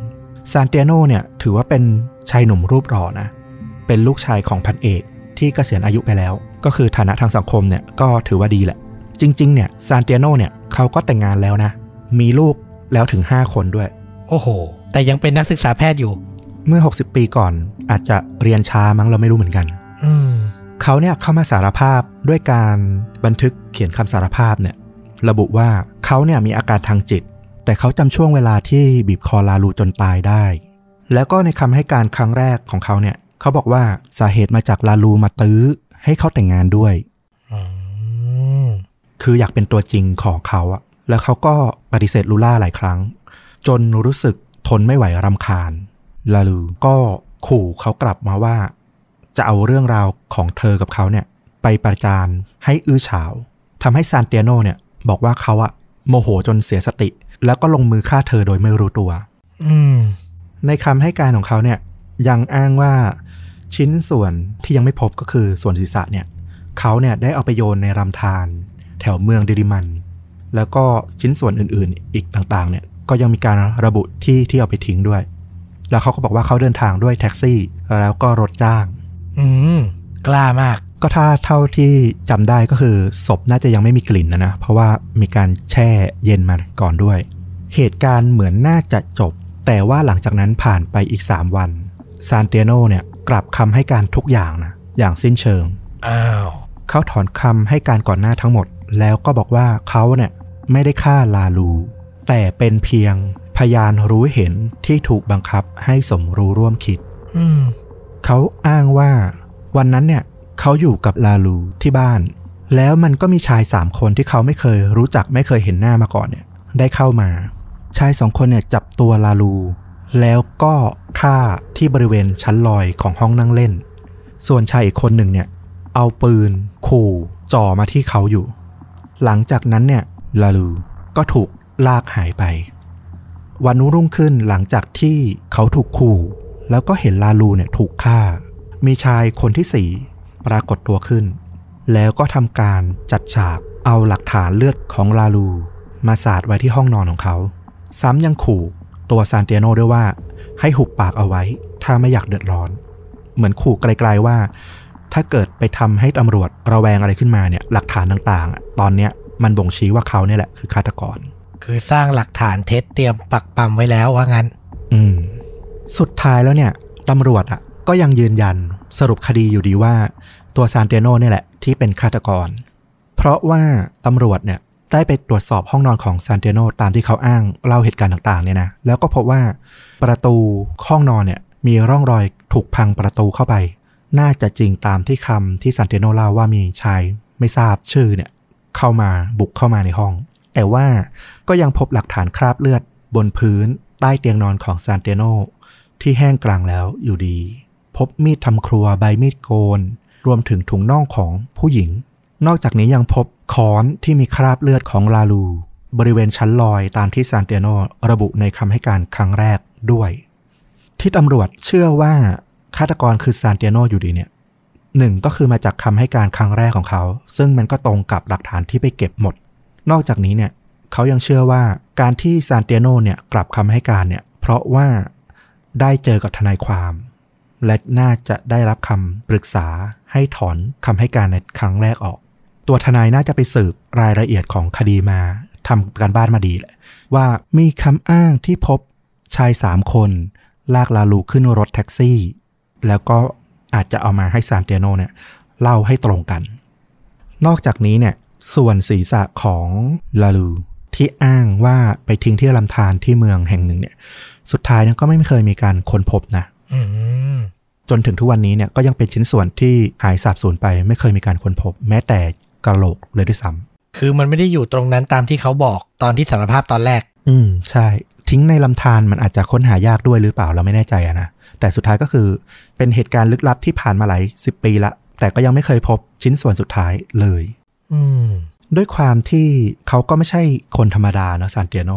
ซานเตียโนเนี่ยถือว่าเป็นชายหนุ่มรูปหล่อนะ เป็นลูกชายของพันเอกที่เกษียณอายุไปแล้ว ก็คือฐานะทางสังคมเนี่ยก็ถือว่าดีแหละ จริง ๆ เนี่ยซานเตียโนเนี่ยเขาก็แต่งงานแล้วนะ มีลูกแล้วถึง 5 คนด้วย โอ้โห แต่ยังเป็นนักศึกษาแพทย์อยู่ เมื่อ 60 ปีก่อนอาจจะเรียนช้ามั้งเราไม่รู้เหมือนกันอืมเขาเนี่ยเข้ามาสารภาพด้วยการบันทึกเขียนคำสารภาพเนี่ย ระบุว่าเขาเนี่ยมีอาการทางจิต แต่เขาจำช่วงเวลาที่บีบคอลาลูจนตายได้ แล้วก็ในคำให้การครั้งแรกของเขาเนี่ย เขาบอกว่าสาเหตุมาจากลาลูมาตื้อ ให้เขาแต่งงานด้วยอืมคืออยากเป็นตัวจริงของเขาอะแล้วเขาก็ปฏิเสธลูล่าหลายครั้ง จนรู้สึกทนไม่ไหวรำคาญ ลาลูก็ขู่เขากลับมาว่า จะเอาเรื่องราวของเธอกับเขาเนี่ย ไปประจานให้อื้อฉาวทำให้ซานเตียโนเนี่ย บอกว่าเขาอะโมโหจนเสียสติ แล้วก็ลงมือฆ่าเธอโดยไม่รู้ตัว อืมในคำให้การของเขาเนี่ย ยังอ้างว่าชิ้นส่วนที่ยังไม่พบก็คือส่วนศีรษะเนี่ย เขาเนี่ยได้เอาไปโยนในลำธารแถวเมืองเดริมัน แล้วก็ชิ้นส่วนอื่นๆ อีกต่างๆ เนี่ย ก็ยังมีการระบุที่ที่เอาไปทิ้งด้วย แล้วเขาก็บอกว่าเขาเดินทางด้วยแท็กซี่ แล้วก็รถจ้าง อืมกล้ามาก ก็ถ้าเท่าที่จำได้ก็คือศพน่าจะยังไม่มีกลิ่นนะนะ เพราะว่ามีการแช่เย็นมาก่อนด้วย เหตุการณ์เหมือนน่าจะจบ แต่ว่าหลังจากนั้นผ่านไปอีก 3 วันซานเตียโนเนี่ยกลับคำให้การทุกอย่างนะอย่างสิ้นเชิงอ้าวเขาถอนคำให้การก่อนหน้าทั้งหมด แล้วก็บอกว่าเขาเนี่ยไม่ได้ฆ่าลาลู แต่เป็นเพียงพพยานรู้เห็นที่ถูกบังคับให้สมรู้ร่วมคิดอืมเขาอ้างว่า วันนั้นเนี่ย เขาอยู่กับลาลูที่บ้าน แล้วมันก็มีชายสามคนที่เขาไม่เคยรู้จักไม่เคยเห็นหน้ามาก่อนเนี่ย ได้เข้ามา ชายสองคนเนี่ยจับตัวลาลู แล้วก็ฆ่าที่บริเวณชั้นลอยของห้องนั่งเล่น ส่วนชายอีกคนหนึ่งเนี่ย เอาปืนขู่จ่อมาที่เขาอยู่ หลังจากนั้นเนี่ยลาลูก็ถูกลากหายไป วันรุ่งขึ้นหลังจากที่เขาถูกขู่ แล้วก็เห็นลาลูเนี่ยถูกฆ่า มีชายคนที่สี่ปรากฏตัวขึ้น แล้วก็ทำการจัดฉากเอาหลักฐานเลือดของลาลู มาสาดไว้ที่ห้องนอนของเขา ซ้ำยังขู่ตัวซานเตียโนด้วยว่า ให้หุบปากเอาไว้ ถ้าไม่อยากเดือดร้อน เหมือนขู่ไกลๆว่า ถ้าเกิดไปทำให้ตำรวจระแวงอะไรขึ้นมาเนี่ยหลักฐานต่างๆ ตอนเนี้ยมันบ่งชี้ว่าเขาเนี่ยแหละคือฆาตกร คือสร้างหลักฐานเท็จเตรียมปักปั๊มไว้แล้วว่างั้น อืม สุดท้ายแล้วเนี่ยตำรวจอะ ก็ยังยืนยันสรุปคดีอยู่ดีว่า ตัวซานเตโนเนี่ยแหละ ที่เป็นฆาตกร เพราะว่าตำรวจเนี่ยได้ไปตรวจสอบห้องนอนของซานเตโนตามที่เขาอ้างเล่าเหตุการณ์ต่างๆเนี่ยนะแล้วก็พบว่าประตูห้องนอนเนี่ยมีร่องรอยถูกพังประตูเข้าไป น่าจะจริงตามที่คำที่ซานเตโนเล่าว่ามีชายไม่ทราบชื่อเนี่ยเข้ามาบุกเข้ามาในห้อง แต่ว่าก็ยังพบหลักฐานคราบเลือดบนพื้นใต้เตียงนอนของซานเตโนที่แห้งกลางแล้วอยู่ดี พบมีดทำครัวใบมีดโกน รวมถึงถุงน่องของผู้หญิง นอกจากนี้ยังพบค้อนที่มีคราบเลือดของลาลู บริเวณชั้นลอยตามที่ซานเตโนระบุในคำให้การครั้งแรกด้วย ที่ตำรวจเชื่อว่าฆาตกรคือซานเตโนอยู่ดีเนี่ยหนึ่งก็คือมาจากคำให้การครั้งแรกของเขา ซึ่งมันก็ตรงกับหลักฐานที่ไปเก็บหมด นอกจากนี้เนี่ยเขายังเชื่อว่าการที่ซานเตียโนเนี่ยกลับคำให้การเนี่ยเพราะว่าได้เจอกับทนายความ และน่าจะได้รับคำปรึกษาให้ถอนคำให้การในครั้งแรกออก ตัวทนายน่าจะไปสืบรายละเอียดของคดีมาทำการบ้านมาดีแหละว่ามีคำอ้างที่พบชายสามคนลากลาลูขึ้นรถแท็กซี่ แล้วก็อาจจะเอามาให้ซานเตียโนเนี่ยเล่าให้ตรงกัน นอกจากนี้เนี่ย ส่วนศีรษะของลาลูที่อ้างว่าไปทิ้งที่ลำธารที่เมืองแห่งหนึ่งเนี่ย สุดท้ายเนี่ยก็ไม่เคยมีการค้นพบนะอืมจนถึงทุกวันนี้เนี่ยก็ยังเป็นชิ้นส่วนที่หายสาบสูญไป ไม่เคยมีการค้นพบ แม้แต่กระโหลกเลยด้วยซ้ำคือมันไม่ได้อยู่ตรงนั้นตามที่เขาบอกตอนที่สารภาพตอนแรก อืมใช่ ทิ้งในลำธารมันอาจจะค้นหายากด้วยหรือเปล่าเราไม่แน่ใจอะนะแต่สุดท้ายก็คือเป็นเหตุการณ์ลึกลับที่ผ่านมาหลายสิบปีละแต่ก็ยังไม่เคยพบชิ้นส่วนสุดท้ายเลยอืม ด้วยความที่เขาก็ไม่ใช่คนธรรมดานะซานเตียโน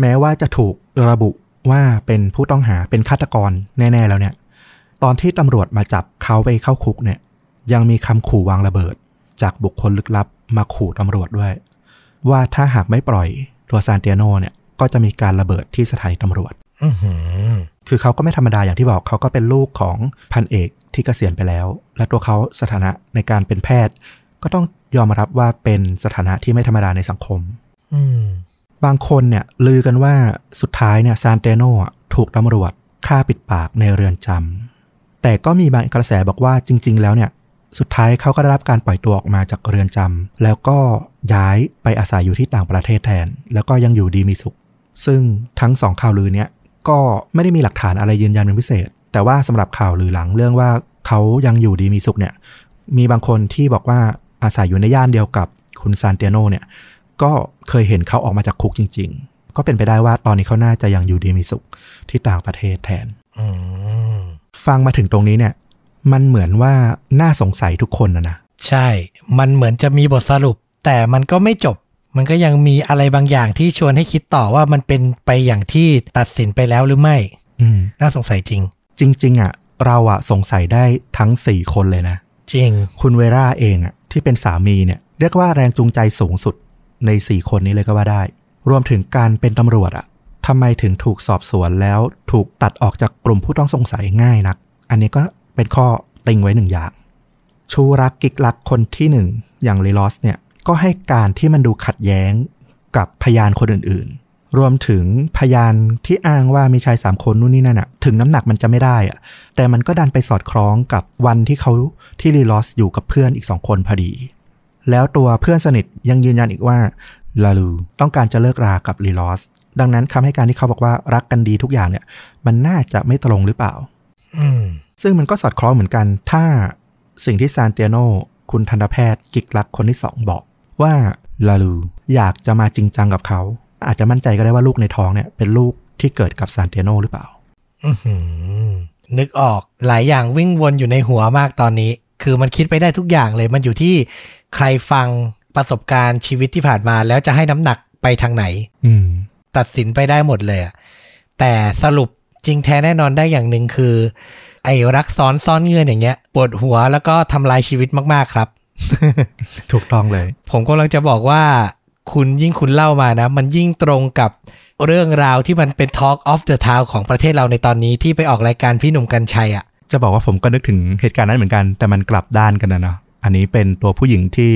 แม้ว่าจะถูกระบุว่าเป็นผู้ต้องหาเป็นฆาตกรแน่ ๆ แล้วเนี่ย ตอนที่ตำรวจมาจับเขาไปเข้าคุกเนี่ย ยังมีคำขู่วางระเบิด จากบุคคลลึกลับมาขู่ตำรวจด้วย ว่าถ้าหากไม่ปล่อยตัวซานเตียโนเนี่ย ก็จะมีการระเบิดที่สถานีตำรวจอือหือคือเขาก็ไม่ธรรมดาอย่างที่บอกเขาก็เป็นลูกของพันเอกที่เกษียณไปแล้ว และตัวเขาสถานะในการเป็นแพทย์ ก็ต้องยอมรับว่าเป็นสถานะที่ไม่ธรรมดาในสังคมอืมบางคนเนี่ยลือกันว่าสุดท้ายเนี่ยซานเตโนอะถูกตำรวจฆ่าปิดปากในเรือนจำแต่ก็มีบางกระแสบอกว่าจริง ๆ แล้วเนี่ยสุดท้ายเขาก็ได้รับการปล่อยตัวออกมาจากเรือนจำแล้วก็ย้ายไปอาศัยอยู่ที่ต่างประเทศแทน แล้วก็ยังอยู่ดีมีสุข ซึ่งทั้งสองข่าวลือเนี่ยก็ไม่ได้มีหลักฐานอะไรยืนยันเป็นพิเศษ แต่ว่าสำหรับข่าวลือหลังเรื่องว่าเขายังอยู่ดีมีสุขเนี่ยมีบางคนที่บอกว่า อาศัยอยู่ในย่านเดียวกับคุณซานเตียโนเนี่ยก็เคยเห็นเขาออกมาจากคุกจริง ๆ ก็เป็นไปได้ว่าตอนนี้เขาน่าจะยังอยู่ดีมีสุขที่ต่างประเทศแทนอืมฟังมาถึงตรงนี้เนี่ย มันเหมือนว่าน่าสงสัยทุกคนนะนะใช่ มันเหมือนจะมีบทสรุป แต่มันก็ไม่จบ มันก็ยังมีอะไรบางอย่างที่ชวนให้คิดต่อว่ามันเป็นไปอย่างที่ตัดสินไปแล้วหรือไม่อืมน่าสงสัยจริง จริง ๆอะ เราอะสงสัยได้ทั้ง4คนเลยนะ จริง คุณเวราเองอะที่เป็นสามีเนี่ยเรียกว่าแรงจูงใจสูงสุดใน4คนนี้เลยก็ว่าได้ รวมถึงการเป็นตำรวจอะทำไมถึงถูกสอบสวนแล้วถูกตัดออกจากกลุ่มผู้ต้องสงสัยง่ายนัก อันนี้ก็เป็นข้อติงไว้หนึ่งอย่าง ชูรักกิกลักคนที่หนึ่งอย่างเลลอสเนี่ยก็ให้การที่มันดูขัดแย้งกับพยานคนอื่น รวมถึงพยานที่อ้างว่ามีชายสามคนนู่นนี่นั่นอะถึงน้ำหนักมันจะไม่ได้อะแต่มันก็ดันไปสอดคล้องกับวันที่เขาที่ลีลอสอยู่กับเพื่อนอีกสองคนพอดี แล้วตัวเพื่อนสนิทยังยืนยันอีกว่าลาลูต้องการจะเลิกรากับลีลอสดังนั้นคำให้การที่เขาบอกว่ารักกันดีทุกอย่างเนี่ย มันน่าจะไม่ตรงหรือเปล่าอืมซึ่งมันก็สอดคล้องเหมือนกัน ถ้าสิ่งที่ซานเตียโนคุณทันตแพทย์กิกลักคนที่สองบอกว่าลาลูอยากจะมาจริงจังกับเขา อาจจะมั่นใจก็ได้ว่าลูกในท้องเนี่ยเป็นลูกที่เกิดกับซานเตียโนหรือเปล่าอื้อหือนึกออกหลายอย่างวิ่งวนอยู่ในหัวมากตอนนี้ คือมันคิดไปได้ทุกอย่างเลย มันอยู่ที่ใครฟังประสบการณ์ชีวิตที่ผ่านมา แล้วจะให้น้ำหนักไปทางไหนอืมตัดสินไปได้หมดเลยอะแต่สรุปจริงแท้แน่นอนได้อย่างหนึ่งคือ ไอ้รักซ้อนซ่อนเงื่อนอย่างเงี้ยปวดหัวแล้วก็ทำลายชีวิตมากๆครับ ถูกต้องเลย ผมกำลังจะบอกว่า คุณยิ่งคุณเล่ามานะ มันยิ่งตรงกับเรื่องราวที่มันเป็น Talk of the Town ของประเทศเราในตอนนี้ที่ไปออกรายการพี่หนุ่มกัญชัยอะจะบอกว่าผมก็นึกถึงเหตุการณ์นั้นเหมือนกัน แต่มันกลับด้านกันนะเนาะอันนี้เป็นตัวผู้หญิงที่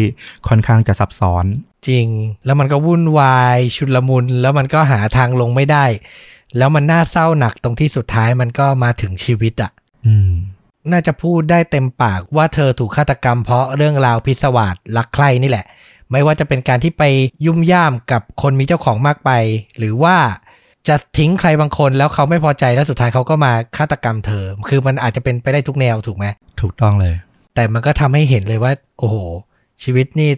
ค่อนข้างจะซับซ้อน จริง แล้วมันก็วุ่นวายชุลมุน แล้วมันก็หาทางลงไม่ได้ แล้วมันน่าเศร้าหนักตรงที่สุดท้ายมันก็มาถึงชีวิตอะอืมน่าจะพูดได้เต็มปากว่าเธอถูกฆาตกรรมเพราะเรื่องราวพิศวาสรักใคร่นี่แหละ ไม่ว่าจะเป็นการที่ไปยุ่มย่ามกับคนมีเจ้าของมากไป หรือว่าจะทิ้งใครบางคนแล้วเขาไม่พอใจแล้วสุดท้ายเขาก็มาฆาตกรรมเธอ คือมันอาจจะเป็นไปได้ทุกแนวถูกไหมถูกต้องเลย แต่มันก็ทำให้เห็นเลยว่า โอ้โห ชีวิตนี่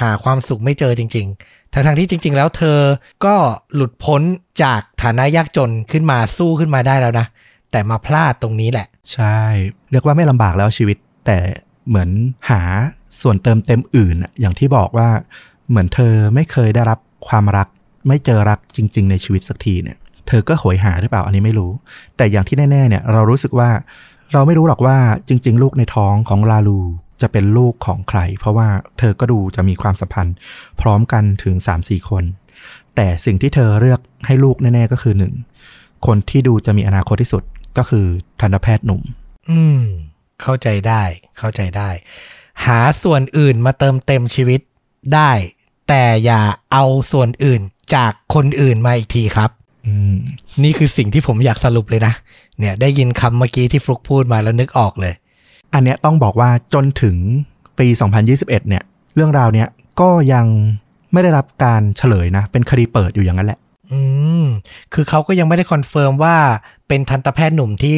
หาความสุขไม่เจอจริง ๆ ทั้งๆที่จริง ๆ แล้วเธอก็หลุดพ้นจากฐานะยากจนขึ้นมาสู้ขึ้นมาได้แล้วนะ แต่มาพลาดตรงนี้แหละ ใช่ เรียกว่าไม่ลำบากแล้วชีวิต แต่เหมือนหา ส่วนเติมเต็มอื่นอย่างที่บอกว่าเหมือนเธอไม่เคยได้รับความรัก ไม่เจอรักจริง ๆ ในชีวิตสักทีเนี่ย เธอก็โหยหาหรือเปล่าอันนี้ไม่รู้ แต่อย่างที่แน่ๆเนี่ยเรารู้สึกว่าเราไม่รู้หรอกว่าจริง ๆ ลูกในท้องของลาลูจะเป็นลูกของใคร เพราะว่าเธอก็ดูจะมีความสัมพันธ์ พร้อมกันถึง 3-4 คน แต่สิ่งที่เธอเลือกให้ลูกแน่ๆก็คือหนึ่งคนที่ดูจะมีอนาคตที่สุดก็คือทันตแพทย์หนุ่ม อืม เข้าใจได้ เข้าใจได้ หาส่วนอื่นมาเติมเต็มชีวิตได้ แต่อย่าเอาส่วนอื่นจากคนอื่นมาอีกทีครับอืมนี่คือสิ่งที่ผมอยากสรุปเลยนะ เนี่ยได้ยินคำเมื่อกี้ที่ฟลุกพูดมาแล้วนึกออกเลย อันเนี้ยต้องบอกว่าจนถึงปี 2021 เนี่ย เรื่องราวเนี้ยก็ยังไม่ได้รับการเฉลยนะ เป็นคดีเปิดอยู่อย่างนั้นแหละ อืม คือเขาก็ยังไม่ได้ confirm ว่าเป็นทันตแพทย์หนุ่มที่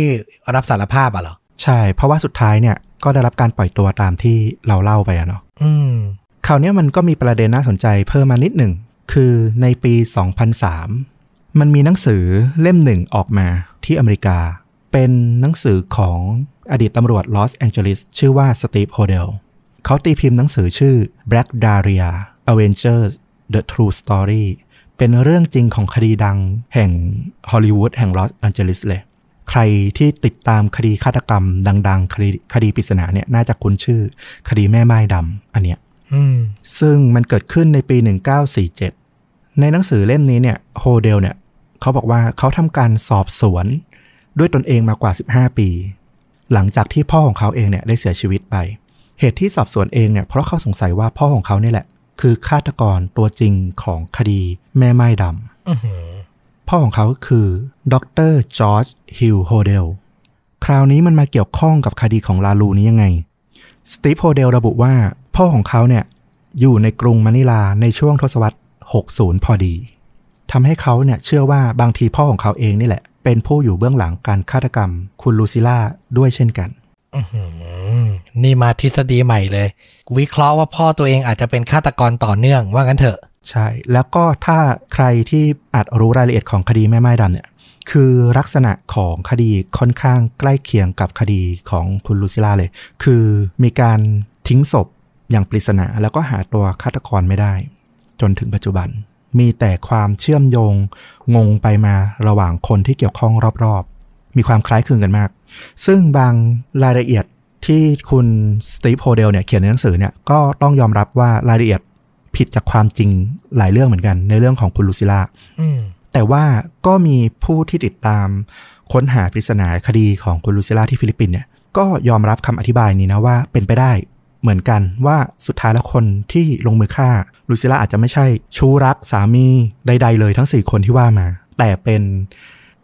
รับสารภาพอะเหรอ ใช่ เพราะว่าสุดท้ายเนี่ยก็ได้รับการปล่อยตัวตามที่เราเล่าไปอะเนาะอืมคราวเนี้ยมันก็มีประเด็นน่าสนใจเพิ่มมานิดหนึ่ง คือในปี 2003 มันมีหนังสือเล่มหนึ่งออกมาที่อเมริกา เป็นหนังสือของอดีตตำรวจลอสแองเจลิสชื่อว่าสตีฟโฮเดลเขาตีพิมพ์หนังสือชื่อ Black Dahlia Avenger The True Story เป็นเรื่องจริงของคดีดังแห่งฮอลลีวูดแห่งลอสแองเจลิสเลย ใครที่ติดตามคดีฆาตกรรม ดัง ๆ คดีคดีปริศนาเนี่ยน่าจะคุ้นชื่อ คดีแม่ม่ายดำอันเนี้ยอืมซึ่งมันเกิดขึ้นในปี 1947 ในหนังสือเล่มนี้เนี่ยโฮเดลเนี่ยเขาบอกว่าเขาทำการสอบสวน ด้วยตนเองมากว่า 15 ปี หลังจากที่พ่อของเขาเองเนี่ยได้เสียชีวิตไป เหตุที่สอบสวนเองเนี่ยเพราะเขาสงสัยว่าพ่อของเขาเนี่ยแหละ คือฆาตกรตัวจริงของคดีแม่ม่ายดำ อื้อหือ พ่อของเขาคือดร.จอร์จฮิลล์ โฮเดลคราวนี้มันมาเกี่ยวข้องกับคดีของลาลูนี้ยังไง สตีฟโฮเดลระบุว่า พ่อของเขาเนี่ยอยู่ในกรุงมะนิลาในช่วงทศวรรษ 60 พอดีทำให้เขาเนี่ยเชื่อว่าบางทีพ่อของเขาเองนี่แหละ เป็นผู้อยู่เบื้องหลังการฆาตกรรม คุณลูซิล่าด้วยเช่นกันนี่มาทฤษฎีใหม่เลย วิเคราะห์ว่าพ่อตัวเองอาจจะเป็นฆาตกรต่อเนื่องว่างั้นเถอะ ใช่ แล้วก็ถ้าใครที่อาจรู้รายละเอียดของคดีแม่ไม้ดำเนี่ยคือลักษณะของคดีค่อนข้างใกล้เคียงกับคดีของคุณลูซิล่าเลย คือมีการทิ้งศพอย่างปริศนาแล้วก็หาตัวฆาตกรไม่ได้ จนถึงปัจจุบัน มีแต่ความเชื่อมโยง งงไปมาระหว่างคนที่เกี่ยวข้องรอบๆ มีความคล้ายคลึงกันมาก ซึ่งบางรายละเอียดที่คุณสตีฟโฮเดลเนี่ยเขียนในหนังสือเนี่ยก็ต้องยอมรับว่ารายละเอียด ผิดจากความจริงหลายเรื่องเหมือนกัน ในเรื่องของคุณลูซิล่าอืมแต่ว่าก็มีผู้ที่ติดตามค้นหาปริศนาคดีของคุณลูซิล่าที่ฟิลิปปินส์เนี่ยก็ยอมรับคำอธิบายนี้นะว่าเป็นไปได้เหมือนกันว่าสุดท้ายแล้วคนที่ลงมือฆ่าลูซิล่าอาจจะไม่ใช่ชู้รักสามีใด ๆ เลยทั้ง 4 คนที่ว่ามา แต่เป็น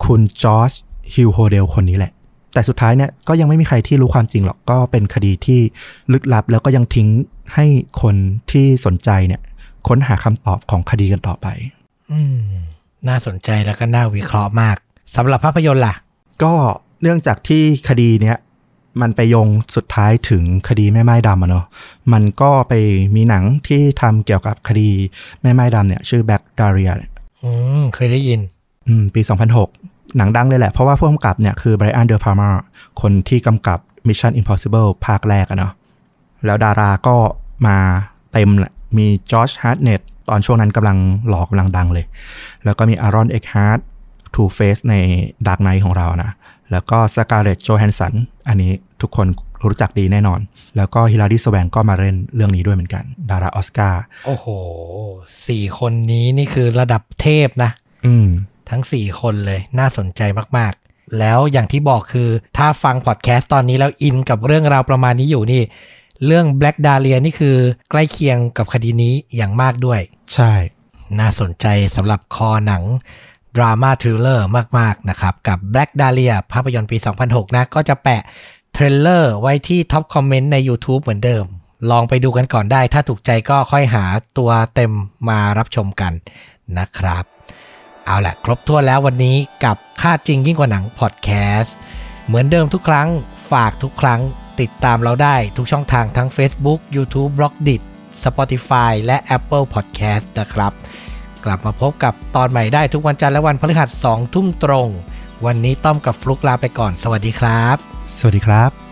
คุณจอร์จฮิลโฮเดลคนนี้แหละ แต่สุดท้ายเนี่ยก็ยังไม่มีใครที่รู้ความจริงหรอกก็เป็นคดีที่ลึกลับ แล้วก็ยังทิ้งให้คนที่สนใจเนี่ย ค้นหาคำตอบของคดีกันต่อไป อืมน่าสนใจแล้วก็น่าวิเคราะห์มากสำหรับภาพยนตร์ล่ะ ก็เนื่องจากที่คดีเนี้ยมันไปโยงสุดท้ายถึงคดีแม่ม่ายดำอะเนาะ มันก็ไปมีหนังที่ทำเกี่ยวกับคดีแม่ม่ายดำเนี่ย ชื่อ Black Dahlia เนี่ยอืมเคยได้ยิน อืม ปี 2006 หนังดังเลยแหละ เพราะว่าผู้กำกับเนี่ยคือไบรอันเดอร์พาร์มาคนที่กำกับ Mission Impossible ภาคแรกอะเนาะแล้วดาราก็มาเต็มแหละ มีจอช ฮาร์ตเนตต์ตอนช่วงนั้นกำลังหล่อกำลังดังเลย แล้วก็มีแอรอนเอ็กฮาร์ต Two-Face ใน Dark Knight ของเรานะแล้วก็สกาเลตโจแฮนสันอันนี้ทุกคนรู้จักดีแน่นอน แล้วก็ฮิลารีสแวงก์ก็มาเล่นเรื่องนี้ด้วยเหมือนกัน ดาราออสการ์โอ้โห สี่คนนี้นี่คือระดับเทพนะ อืม ทั้ง 4 คนเลยน่าสนใจมากๆ แล้วอย่างที่บอกคือถ้าฟังพอดแคสต์ตอนนี้แล้วอินกับเรื่องราวประมาณนี้อยู่นี่ เรื่อง Black Dahlia นี่คือใกล้เคียงกับคดีนี้อย่างมากด้วย ใช่ น่าสนใจสำหรับคอหนังดราม่า thriller มาก ๆ นะครับ กับ Black Dahlia ภาพยนตร์ปี 2006 นะ ก็จะแปะ trailer ไว้ที่ top comment ใน YouTube เหมือนเดิม ลองไปดูกันก่อนได้ ถ้าถูกใจก็ค่อยหาตัวเต็มมารับชมกันนะครับ เอาละครบถ้วนแล้ววันนี้กับฆาตจริงยิ่งกว่าหนังพอดแคสต์เหมือนเดิมทุกครั้งฝากทุกครั้งติดตามเราได้ทุกช่องทางทั้ง Facebook YouTube b l o g d i t Spotify และ Apple Podcast นะครับ กลับมาพบกับตอนใหม่ได้ทุกวันจันทร์และวันพฤหัส2ทุ่มตรง วันนี้ต้อมกับฟลุกลาไปก่อน สวัสดีครับ สวัสดีครับ